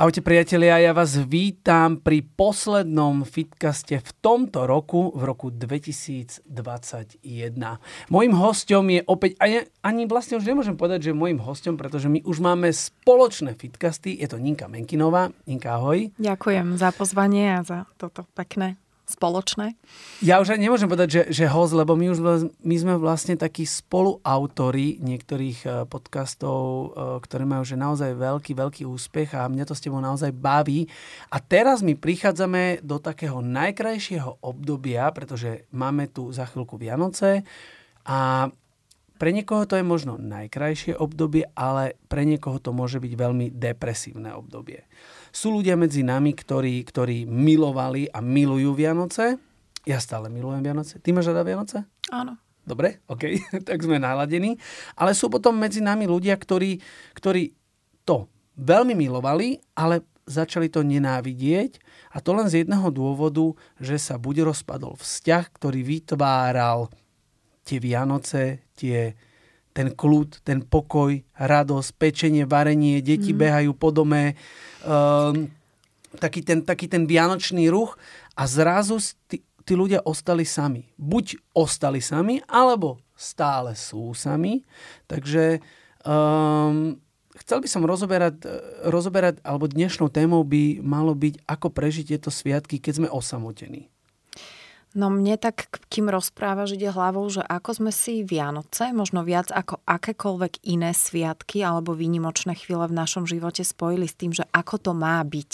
Ahojte priatelia, ja vás vítam pri poslednom Fitcaste v tomto roku, v roku 2021. Mojím hostom je opäť, ani, ani vlastne už nemôžem povedať, že mojím hostom, pretože my už máme spoločné Fitcasty, je to Ninka Menkinová. Ninka, ahoj. Ďakujem za pozvanie a za toto pekné spoločné? Ja už aj nemôžem povedať, že, že host, lebo my, už, my sme vlastne takí spoluautori niektorých e, podcastov, e, ktoré majú že naozaj veľký, veľký úspech a mňa to s tebou naozaj baví. A teraz my prichádzame do takého najkrajšieho obdobia, pretože máme tu za chvíľku Vianoce a pre niekoho to je možno najkrajšie obdobie, ale pre niekoho to môže byť veľmi depresívne obdobie. Sú ľudia medzi nami, ktorí, ktorí milovali a milujú Vianoce. Ja stále milujem Vianoce. Ty máš rada Vianoce? Áno. Dobre, OK, tak sme naladení. Ale sú potom medzi nami ľudia, ktorí, ktorí to veľmi milovali, ale začali to nenávidieť. A to len z jedného dôvodu, že sa buď rozpadol vzťah, ktorý vytváral tie Vianoce, tie, ten kľud, ten pokoj, radosť, pečenie, varenie, deti mm. behajú po dome, um, taký, ten, taký ten vianočný ruch a zrazu tí, tí ľudia ostali sami. Buď ostali sami, alebo stále sú sami. Takže um, chcel by som rozoberať, rozoberať, alebo dnešnou témou by malo byť, ako prežiť tieto sviatky, keď sme osamotení. No mne tak, kým rozprávaš, ide hlavou, že ako sme si Vianoce, možno viac ako akékoľvek iné sviatky alebo výnimočné chvíle v našom živote spojili s tým, že ako to má byť.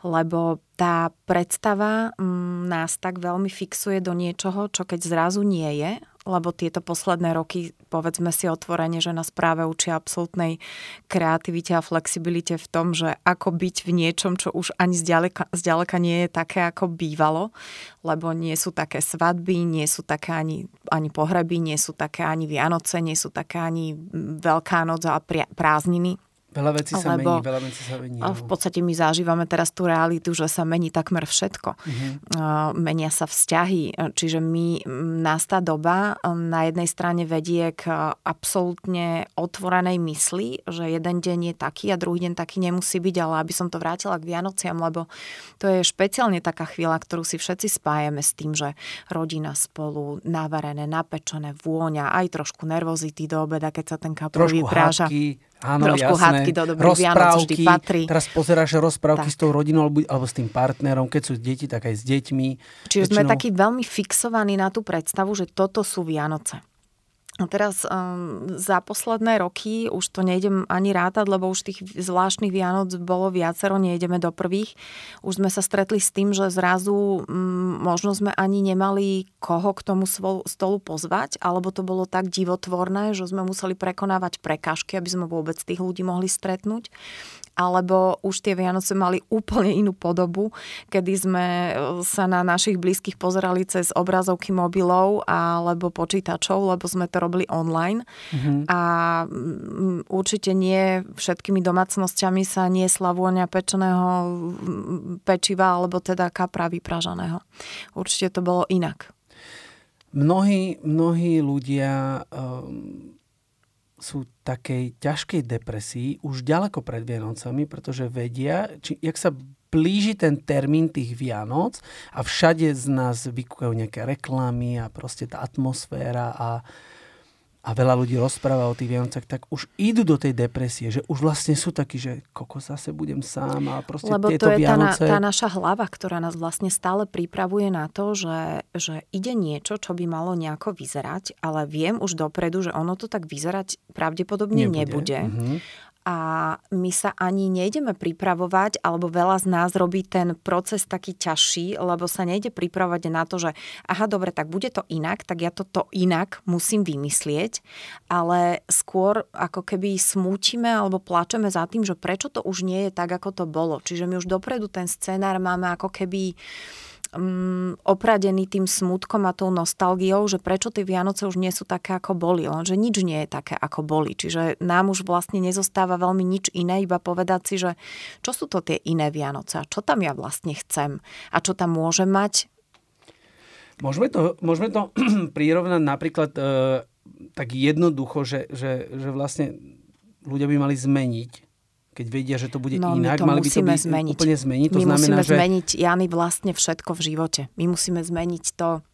Lebo tá predstava mm, nás tak veľmi fixuje do niečoho, čo keď zrazu nie je, lebo tieto posledné roky, povedzme si otvorene, že nás práve učia absolútnej kreativite a flexibilite v tom, že ako byť v niečom, čo už ani zďaleka, zďaleka nie je také, ako bývalo, lebo nie sú také svadby, nie sú také ani, ani pohreby, nie sú také ani Vianoce, nie sú také ani Veľká noc a prázdniny Veľa vecí sa Lebo mení, veľa vecí sa mení. V podstate my zažívame teraz tú realitu, že sa mení takmer všetko. Uh-huh. Menia sa vzťahy, čiže my, nás tá doba na jednej strane vedie k absolútne otvorenej mysli, že jeden deň je taký a druhý deň taký nemusí byť, ale aby som to vrátila k Vianociam, lebo to je špeciálne taká chvíľa, ktorú si všetci spájame s tým, že rodina spolu, navarené, napečené, vôňa, aj trošku nervozity do obeda, keď sa ten kapor vypráža. Hádky Áno, Trošku jasné. hádky do dobrých Vianoc vždy patrí. Teraz pozeráš rozprávky tak. s tou rodinou alebo, alebo s tým partnerom, keď sú deti, tak aj s deťmi. Čiže väčšinou... sme takí veľmi fixovaní na tú predstavu, že toto sú Vianoce. A teraz um, za posledné roky už to nejdem ani rátať, lebo už tých zvláštnych Vianoc bolo viacero, nejdeme do prvých. Už sme sa stretli s tým, že zrazu um, možno sme ani nemali koho k tomu stolu pozvať, alebo to bolo tak divotvorné, že sme museli prekonávať prekážky, aby sme vôbec tých ľudí mohli stretnúť alebo už tie Vianoce mali úplne inú podobu, kedy sme e, sa na našich blízkych pozerali cez obrazovky mobilov alebo počítačov, lebo sme to robili online. Mm-hmm. A mm, určite nie všetkými domácnosťami sa niesla vôňa pečeného pečiva alebo teda kapra vypražaného. Určite to bolo inak. Mnohí, mnohí ľudia um sú takej ťažkej depresii už ďaleko pred Vianocami, pretože vedia, či, jak sa blíži ten termín tých Vianoc a všade z nás vykúkajú nejaké reklamy a proste tá atmosféra a, a veľa ľudí rozpráva o tých Vianocach, tak už idú do tej depresie, že už vlastne sú takí, že koko zase budem sám a proste Lebo tieto to je Vianoce... tá, tá naša hlava, ktorá nás vlastne stále pripravuje na to, že, že ide niečo, čo by malo nejako vyzerať, ale viem už dopredu, že ono to tak vyzerať pravdepodobne nebude. nebude. Mm-hmm a my sa ani nejdeme pripravovať, alebo veľa z nás robí ten proces taký ťažší, lebo sa nejde pripravovať na to, že aha, dobre, tak bude to inak, tak ja toto inak musím vymyslieť, ale skôr ako keby smúčime alebo plačeme za tým, že prečo to už nie je tak, ako to bolo. Čiže my už dopredu ten scenár máme ako keby um, opradený tým smutkom a tou nostalgiou, že prečo tie Vianoce už nie sú také, ako boli, lenže nič nie je také, ako boli. Čiže nám už vlastne nezostáva veľmi nič iné, iba povedať si, že čo sú to tie iné Vianoce a čo tam ja vlastne chcem a čo tam môžem mať. Môžeme to, môžeme to prirovnať napríklad e, tak jednoducho, že, že, že vlastne ľudia by mali zmeniť keď vedia, že to bude no, inak, to mali by to byť zmeniť. úplne zmeniť. To my znamená, musíme že... zmeniť, Jany, vlastne všetko v živote. My musíme zmeniť to,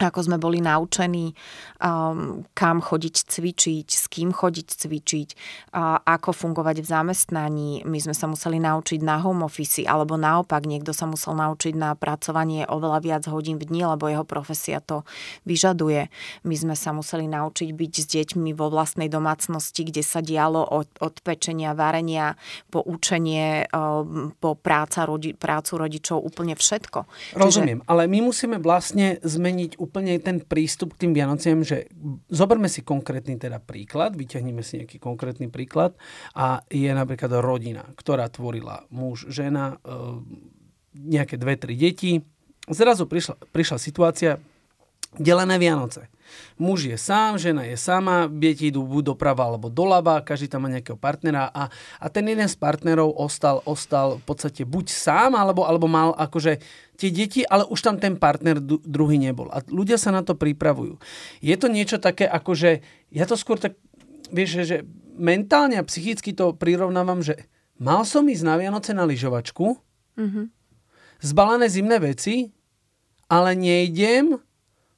ako sme boli naučení, um, kam chodiť cvičiť, s kým chodiť cvičiť, uh, ako fungovať v zamestnaní. My sme sa museli naučiť na home office, alebo naopak niekto sa musel naučiť na pracovanie oveľa viac hodín v dni, lebo jeho profesia to vyžaduje. My sme sa museli naučiť byť s deťmi vo vlastnej domácnosti, kde sa dialo od, od pečenia, varenia, po učenie, um, po práca, rodi, prácu rodičov, úplne všetko. Rozumiem, Čiže... ale my musíme vlastne zmeniť úplne ten prístup k tým Vianociam, že zoberme si konkrétny teda príklad, vyťahneme si nejaký konkrétny príklad a je napríklad rodina, ktorá tvorila muž, žena, e, nejaké dve, tri deti. Zrazu prišla, prišla situácia, delené Vianoce. Muž je sám, žena je sama, deti idú buď doprava alebo doľava, každý tam má nejakého partnera a, a ten jeden z partnerov ostal, ostal v podstate buď sám, alebo, alebo mal akože tie deti, ale už tam ten partner druhý nebol. A ľudia sa na to pripravujú. Je to niečo také, akože, ja to skôr tak, vieš, že mentálne a psychicky to prirovnávam, že mal som ísť na Vianoce na lyžovačku, mm-hmm. zbalené zimné veci, ale nejdem,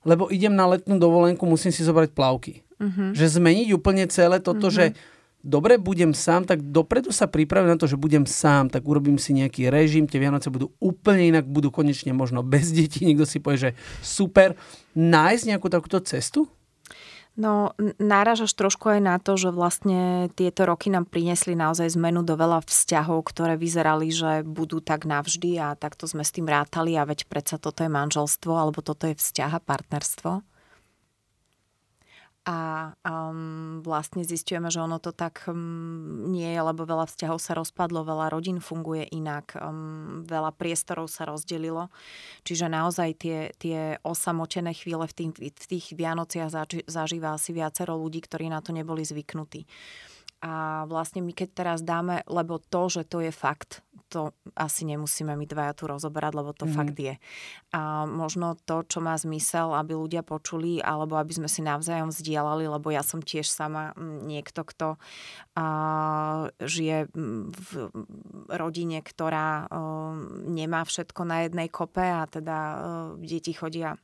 lebo idem na letnú dovolenku, musím si zobrať plavky. Uh-huh. Že zmeniť úplne celé toto, uh-huh. že dobre, budem sám, tak dopredu sa pripravím na to, že budem sám, tak urobím si nejaký režim, tie Vianoce budú úplne inak, budú konečne možno bez detí, niekto si povie, že super. Nájsť nejakú takúto cestu? No, náražaš trošku aj na to, že vlastne tieto roky nám priniesli naozaj zmenu do veľa vzťahov, ktoré vyzerali, že budú tak navždy a takto sme s tým rátali a veď predsa toto je manželstvo alebo toto je vzťah a partnerstvo a um, vlastne zistujeme, že ono to tak um, nie je, lebo veľa vzťahov sa rozpadlo, veľa rodín funguje inak, um, veľa priestorov sa rozdelilo. Čiže naozaj tie, tie osamotené chvíle v tých, v tých Vianociach zažíva asi viacero ľudí, ktorí na to neboli zvyknutí. A vlastne my keď teraz dáme, lebo to, že to je fakt, to asi nemusíme my dvaja tu rozoberať, lebo to mm. fakt je. A možno to, čo má zmysel, aby ľudia počuli, alebo aby sme si navzájom vzdielali, lebo ja som tiež sama niekto, kto a, žije v rodine, ktorá a, nemá všetko na jednej kope a teda a, deti chodia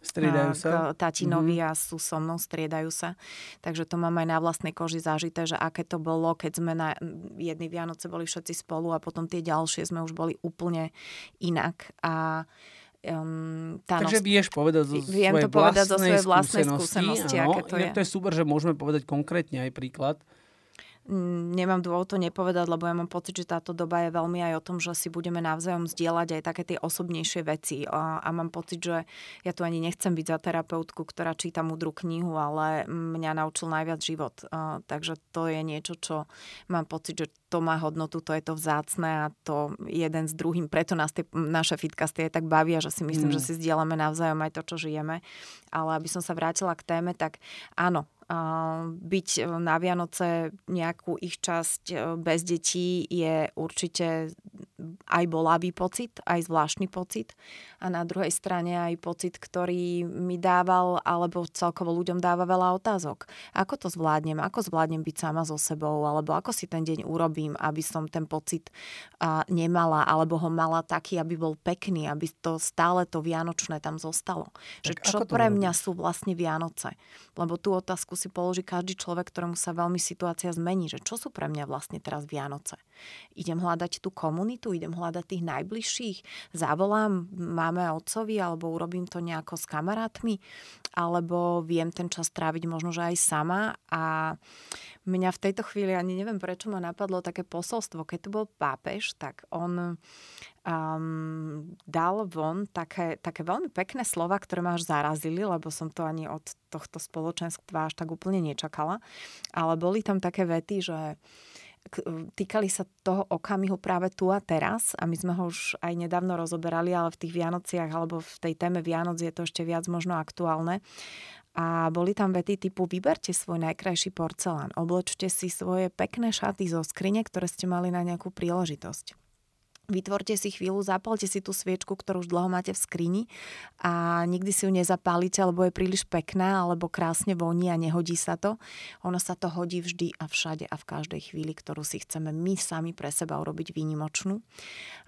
Striedajú sa. K tatinovi mm-hmm. a sú so mnou, striedajú sa. Takže to mám aj na vlastnej koži zažité, že aké to bolo, keď sme na jedny Vianoce boli všetci spolu a potom tie ďalšie sme už boli úplne inak. A Um, tá Takže nos... vieš povedať zo Viem to povedať zo svojej vlastnej skúsenosti, áno, aké to je. To je super, že môžeme povedať konkrétne aj príklad. Nemám dôvod to nepovedať, lebo ja mám pocit, že táto doba je veľmi aj o tom, že si budeme navzájom zdieľať aj také tie osobnejšie veci. A, a mám pocit, že ja tu ani nechcem byť za terapeutku, ktorá číta múdru knihu, ale mňa naučil najviac život. A, takže to je niečo, čo mám pocit, že to má hodnotu, to je to vzácne a to jeden s druhým. Preto nás tie, naše fitcasty aj tak bavia, že si myslím, mm. že si zdieľame navzájom aj to, čo žijeme. Ale aby som sa vrátila k téme, tak áno, byť na Vianoce nejakú ich časť e, bez detí je určite aj bolavý pocit, aj zvláštny pocit a na druhej strane aj pocit, ktorý mi dával alebo celkovo ľuďom dáva veľa otázok. Ako to zvládnem? Ako zvládnem byť sama so sebou? Alebo ako si ten deň urobím, aby som ten pocit nemala alebo ho mala taký, aby bol pekný, aby to stále to vianočné tam zostalo. Že čo pre mňa sú vlastne Vianoce? Lebo tú otázku si položí každý človek, ktorému sa veľmi situácia zmení, že čo sú pre mňa vlastne teraz Vianoce. Idem hľadať tú komunitu, idem hľadať tých najbližších, zavolám máme otcovi alebo urobím to nejako s kamarátmi, alebo viem ten čas tráviť možno, že aj sama a mňa v tejto chvíli, ani neviem prečo ma napadlo také posolstvo, keď tu bol pápež, tak on um, dal von také, také veľmi pekné slova, ktoré ma až zarazili, lebo som to ani od tohto spoločenstva až tak úplne nečakala. Ale boli tam také vety, že týkali sa toho okamihu práve tu a teraz a my sme ho už aj nedávno rozoberali, ale v tých Vianociach alebo v tej téme Vianoc je to ešte viac možno aktuálne. A boli tam vety typu vyberte svoj najkrajší porcelán, oblečte si svoje pekné šaty zo skrine, ktoré ste mali na nejakú príležitosť Vytvorte si chvíľu, zapalte si tú sviečku, ktorú už dlho máte v skrini a nikdy si ju nezapálite, lebo je príliš pekná, alebo krásne voní a nehodí sa to. Ono sa to hodí vždy a všade a v každej chvíli, ktorú si chceme my sami pre seba urobiť výnimočnú,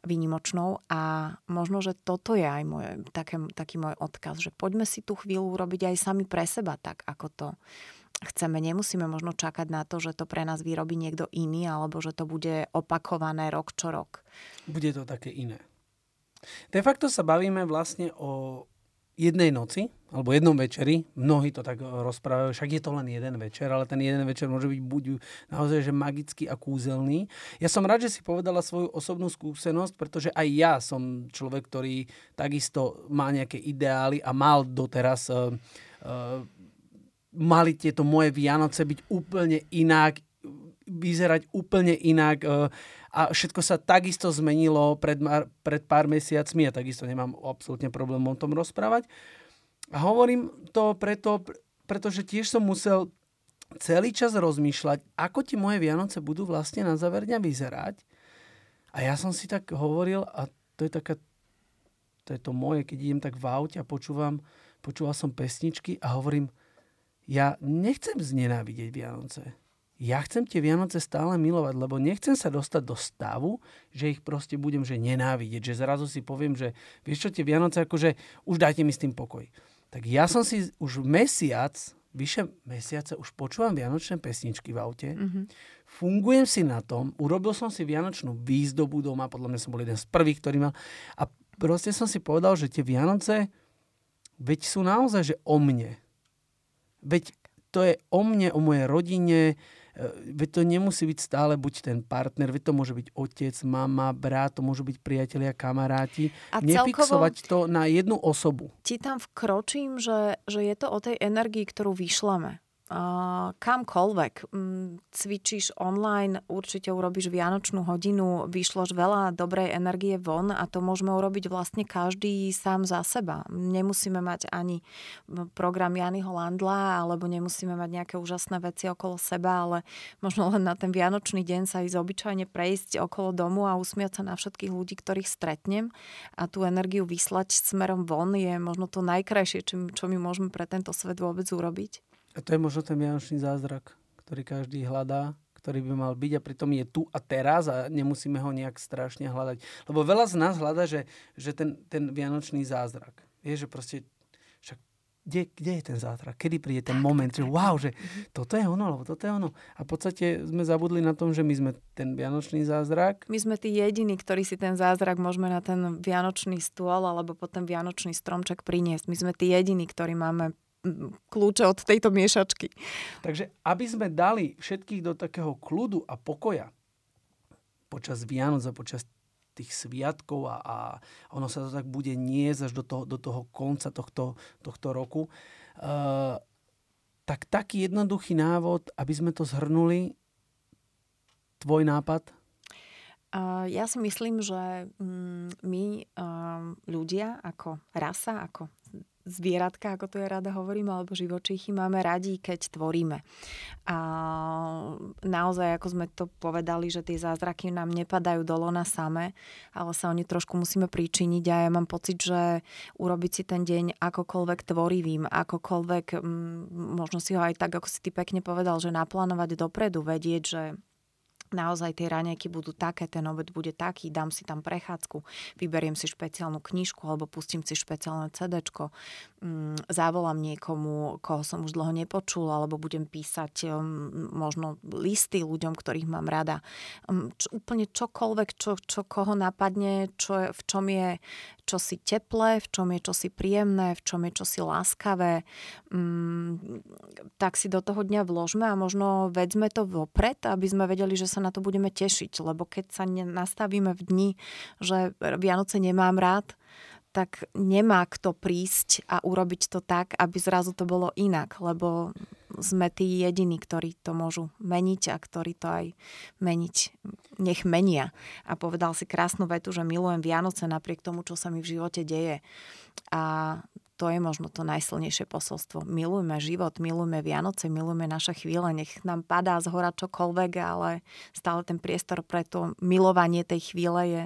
výnimočnou. A možno, že toto je aj moje, také, taký môj odkaz, že poďme si tú chvíľu urobiť aj sami pre seba, tak ako to chceme. Nemusíme možno čakať na to, že to pre nás vyrobí niekto iný, alebo že to bude opakované rok čo rok. Bude to také iné. De facto sa bavíme vlastne o jednej noci, alebo jednom večeri, mnohí to tak rozprávajú, však je to len jeden večer, ale ten jeden večer môže byť buď naozaj že magický a kúzelný. Ja som rád, že si povedala svoju osobnú skúsenosť, pretože aj ja som človek, ktorý takisto má nejaké ideály a mal doteraz uh, mali tieto moje Vianoce byť úplne inak, vyzerať úplne inak e, a všetko sa takisto zmenilo pred, pred pár mesiacmi a takisto nemám absolútne problém o tom rozprávať. A hovorím to preto, pretože tiež som musel celý čas rozmýšľať, ako ti moje Vianoce budú vlastne na záver dňa vyzerať. A ja som si tak hovoril, a to je taká, to je to moje, keď idem tak v aute a počúvam, počúval som pesničky a hovorím, ja nechcem znenávidieť Vianoce. Ja chcem tie Vianoce stále milovať, lebo nechcem sa dostať do stavu, že ich proste budem že nenávidieť, že zrazu si poviem, že vieš čo, tie Vianoce, akože už dajte mi s tým pokoj. Tak ja som si už mesiac, vyše mesiace už počúvam vianočné pesničky v aute, mm-hmm. fungujem si na tom, urobil som si vianočnú výzdobu doma, podľa mňa som bol jeden z prvých, ktorý mal a proste som si povedal, že tie Vianoce, veď sú naozaj, že o mne Veď to je o mne, o mojej rodine, e, veď to nemusí byť stále buď ten partner, veď to môže byť otec, mama, brat, to môžu byť priatelia, kamaráti. A Nefixovať to na jednu osobu. Ti tam vkročím, že, že je to o tej energii, ktorú vyšleme kamkoľvek. Mm, cvičíš online, určite urobíš vianočnú hodinu, vyšloš veľa dobrej energie von a to môžeme urobiť vlastne každý sám za seba. Nemusíme mať ani program Janyho Landla alebo nemusíme mať nejaké úžasné veci okolo seba, ale možno len na ten vianočný deň sa ísť obyčajne prejsť okolo domu a usmiať sa na všetkých ľudí, ktorých stretnem a tú energiu vyslať smerom von je možno to najkrajšie, čo, my môžeme pre tento svet vôbec urobiť. A to je možno ten vianočný zázrak, ktorý každý hľadá, ktorý by mal byť a pritom je tu a teraz a nemusíme ho nejak strašne hľadať. Lebo veľa z nás hľada, že, že ten, ten vianočný zázrak. Vieš, že proste však kde, kde je ten zázrak? Kedy príde ten moment, že wow, že toto je ono, alebo toto je ono. A v podstate sme zabudli na tom, že my sme ten vianočný zázrak. My sme tí jediní, ktorí si ten zázrak môžeme na ten vianočný stôl alebo potom vianočný stromček priniesť. My sme tí jediní, ktorí máme kľúče od tejto miešačky. Takže aby sme dali všetkých do takého kľudu a pokoja počas Vianoc a počas tých sviatkov a, a ono sa to tak bude niesť až do toho, do toho konca tohto, tohto roku, uh, tak taký jednoduchý návod, aby sme to zhrnuli, tvoj nápad? Uh, ja si myslím, že um, my um, ľudia ako rasa, ako zvieratka, ako to ja rada hovorím, alebo živočíchy máme radi, keď tvoríme. A naozaj, ako sme to povedali, že tie zázraky nám nepadajú do lona same, ale sa oni trošku musíme príčiniť a ja mám pocit, že urobiť si ten deň akokoľvek tvorivým, akokoľvek, možno si ho aj tak, ako si ty pekne povedal, že naplánovať dopredu, vedieť, že naozaj tie raňajky budú také, ten obed bude taký, dám si tam prechádzku, vyberiem si špeciálnu knižku alebo pustím si špeciálne CD, mm, zavolám niekomu, koho som už dlho nepočul, alebo budem písať mm, možno listy ľuďom, ktorých mám rada. Čo, úplne čokoľvek, čo, čo koho napadne, čo, v čom je čosi teplé, v čom je čosi príjemné, v čom je čosi láskavé, tak si do toho dňa vložme a možno vedzme to vopred, aby sme vedeli, že sa na to budeme tešiť, lebo keď sa nastavíme v dni, že Vianoce nemám rád, tak nemá kto prísť a urobiť to tak, aby zrazu to bolo inak, lebo sme tí jediní, ktorí to môžu meniť a ktorí to aj meniť nech menia. A povedal si krásnu vetu, že milujem Vianoce napriek tomu, čo sa mi v živote deje. A to je možno to najsilnejšie posolstvo. Milujme život, milujme Vianoce, milujme naše chvíle, nech nám padá z hora čokoľvek, ale stále ten priestor pre to milovanie tej chvíle je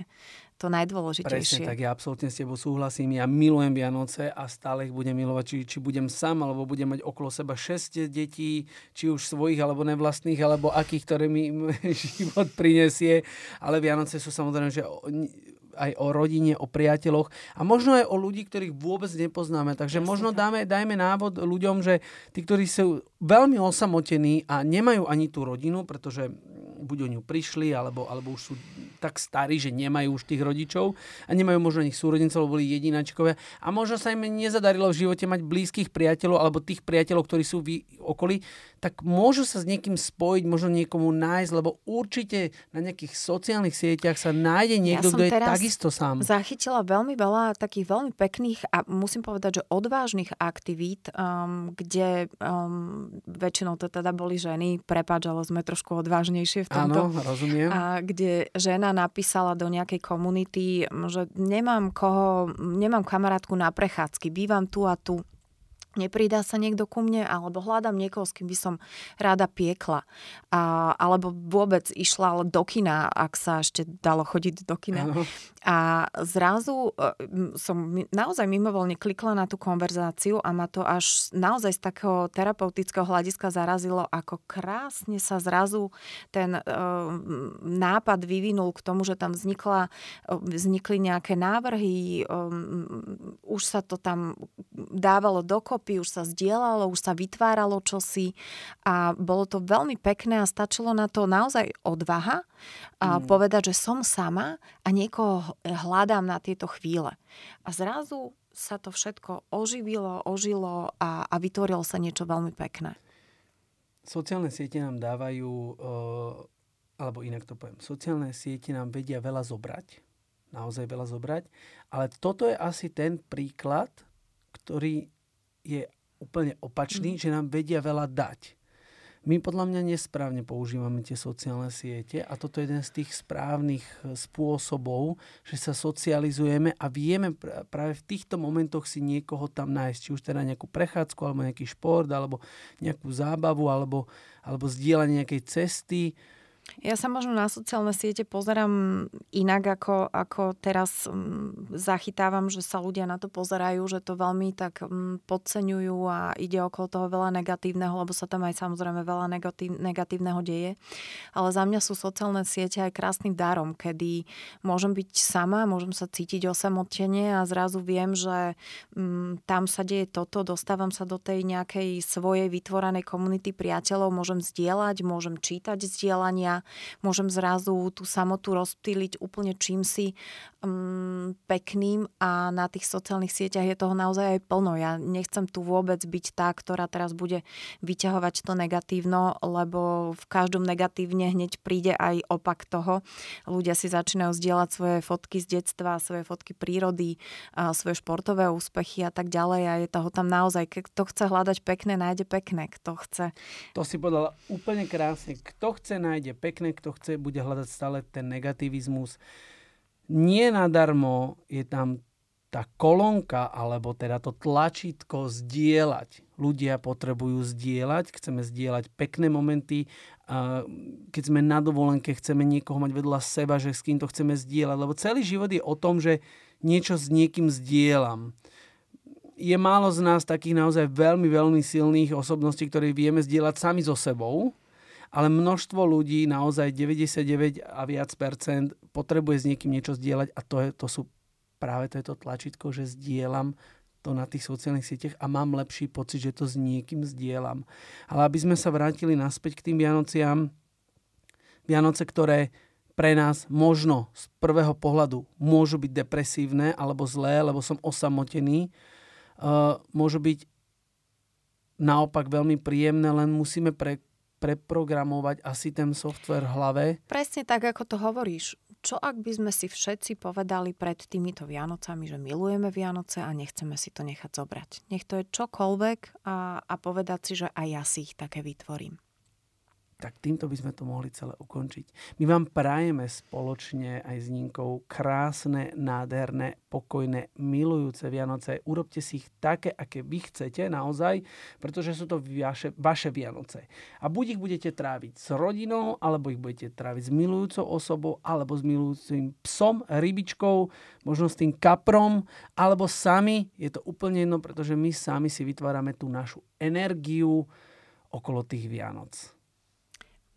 to najdôležitejšie. Presne tak, ja absolútne s tebou súhlasím. Ja milujem Vianoce a stále ich budem milovať, či, či budem sám, alebo budem mať okolo seba 6 detí, či už svojich, alebo nevlastných, alebo akých, ktoré mi život prinesie. Ale Vianoce sú samozrejme, že aj o rodine, o priateľoch a možno aj o ľudí, ktorých vôbec nepoznáme. Takže Jasne možno dáme, dajme návod ľuďom, že tí, ktorí sú veľmi osamotení a nemajú ani tú rodinu, pretože buď o ňu prišli, alebo, alebo už sú tak starí, že nemajú už tých rodičov a nemajú možno ich súrodencov, lebo boli jedinačkové a možno sa im nezadarilo v živote mať blízkych priateľov alebo tých priateľov, ktorí sú v okolí, tak môžu sa s niekým spojiť, možno niekomu nájsť, lebo určite na nejakých sociálnych sieťach sa nájde niekto, ja kto je takisto sám. zachytila veľmi veľa takých veľmi pekných a musím povedať, že odvážnych aktivít, um, kde um, väčšinou to teda boli ženy, prepáč, ale sme trošku odvážnejšie v tomto. Áno, rozumiem. A kde žena napísala do nejakej komunity, že nemám koho, nemám kamarátku na prechádzky, bývam tu a tu nepridá sa niekto ku mne, alebo hľadám niekoho, s kým by som rada piekla. A, alebo vôbec išla do kina, ak sa ešte dalo chodiť do kina. Ano. A zrazu e, som naozaj mimovolne klikla na tú konverzáciu a ma to až naozaj z takého terapeutického hľadiska zarazilo, ako krásne sa zrazu ten uh, nápad vyvinul k tomu, že tam vznikla, uh, vznikli nejaké návrhy, um, už sa to tam dávalo dokopy, už sa zdieľalo, už sa vytváralo čosi a bolo to veľmi pekné a stačilo na to naozaj odvaha a mm. povedať, že som sama a niekoho hľadám na tieto chvíle. A zrazu sa to všetko oživilo, ožilo a, a vytvorilo sa niečo veľmi pekné. Sociálne siete nám dávajú, alebo inak to poviem, sociálne siete nám vedia veľa zobrať, naozaj veľa zobrať, ale toto je asi ten príklad, ktorý je úplne opačný, mm. že nám vedia veľa dať. My podľa mňa nesprávne používame tie sociálne siete a toto je jeden z tých správnych e, spôsobov, že sa socializujeme a vieme práve v týchto momentoch si niekoho tam nájsť, či už teda nejakú prechádzku, alebo nejaký šport, alebo nejakú zábavu, alebo, alebo zdieľanie nejakej cesty, ja sa možno na sociálne siete pozerám inak, ako, ako teraz um, zachytávam, že sa ľudia na to pozerajú, že to veľmi tak um, podceňujú a ide okolo toho veľa negatívneho, lebo sa tam aj samozrejme veľa negatív, negatívneho deje. Ale za mňa sú sociálne siete aj krásnym darom, kedy môžem byť sama, môžem sa cítiť osamotene a zrazu viem, že um, tam sa deje toto, dostávam sa do tej nejakej svojej vytvorenej komunity priateľov, môžem zdieľať, môžem čítať zdieľania, môžem zrazu tú samotu rozptýliť úplne čím si um, pekným a na tých sociálnych sieťach je toho naozaj aj plno. Ja nechcem tu vôbec byť tá, ktorá teraz bude vyťahovať to negatívno, lebo v každom negatívne hneď príde aj opak toho. Ľudia si začínajú zdieľať svoje fotky z detstva, svoje fotky prírody, svoje športové úspechy a tak ďalej a je toho tam naozaj, kto chce hľadať pekné, nájde pekné, kto chce. To si povedala úplne krásne. Kto chce, nájde pekné, kto chce, bude hľadať stále ten negativizmus. Nie nadarmo je tam tá kolónka, alebo teda to tlačítko zdieľať. Ľudia potrebujú zdieľať, chceme zdieľať pekné momenty. Keď sme na dovolenke, chceme niekoho mať vedľa seba, že s kým to chceme zdieľať. Lebo celý život je o tom, že niečo s niekým zdieľam. Je málo z nás takých naozaj veľmi, veľmi silných osobností, ktoré vieme zdieľať sami so sebou ale množstvo ľudí, naozaj 99 a viac percent, potrebuje s niekým niečo zdieľať a to, je, to sú práve to je to tlačítko, že zdieľam to na tých sociálnych sieťach a mám lepší pocit, že to s niekým zdieľam. Ale aby sme sa vrátili naspäť k tým Vianociam, Vianoce, ktoré pre nás možno z prvého pohľadu môžu byť depresívne alebo zlé, lebo som osamotený, uh, môžu byť naopak veľmi príjemné, len musíme pre, preprogramovať asi ten software v hlave. Presne tak, ako to hovoríš. Čo ak by sme si všetci povedali pred týmito Vianocami, že milujeme Vianoce a nechceme si to nechať zobrať. Nech to je čokoľvek a, a povedať si, že aj ja si ich také vytvorím. Tak týmto by sme to mohli celé ukončiť. My vám prajeme spoločne aj s Ninkou krásne, nádherné, pokojné, milujúce Vianoce. Urobte si ich také, aké vy chcete naozaj, pretože sú to vaše, vaše Vianoce. A buď ich budete tráviť s rodinou, alebo ich budete tráviť s milujúcou osobou, alebo s milujúcim psom, rybičkou, možno s tým kaprom, alebo sami. Je to úplne jedno, pretože my sami si vytvárame tú našu energiu okolo tých Vianoc.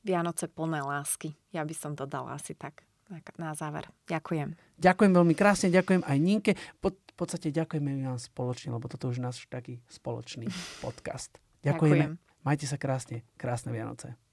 Vianoce plné lásky. Ja by som dodala asi tak na záver. Ďakujem. Ďakujem veľmi krásne, ďakujem aj Ninke. Po, v podstate ďakujeme vám spoločne, lebo toto už náš taký spoločný podcast. Ďakujeme. Ďakujem. Majte sa krásne. Krásne Vianoce.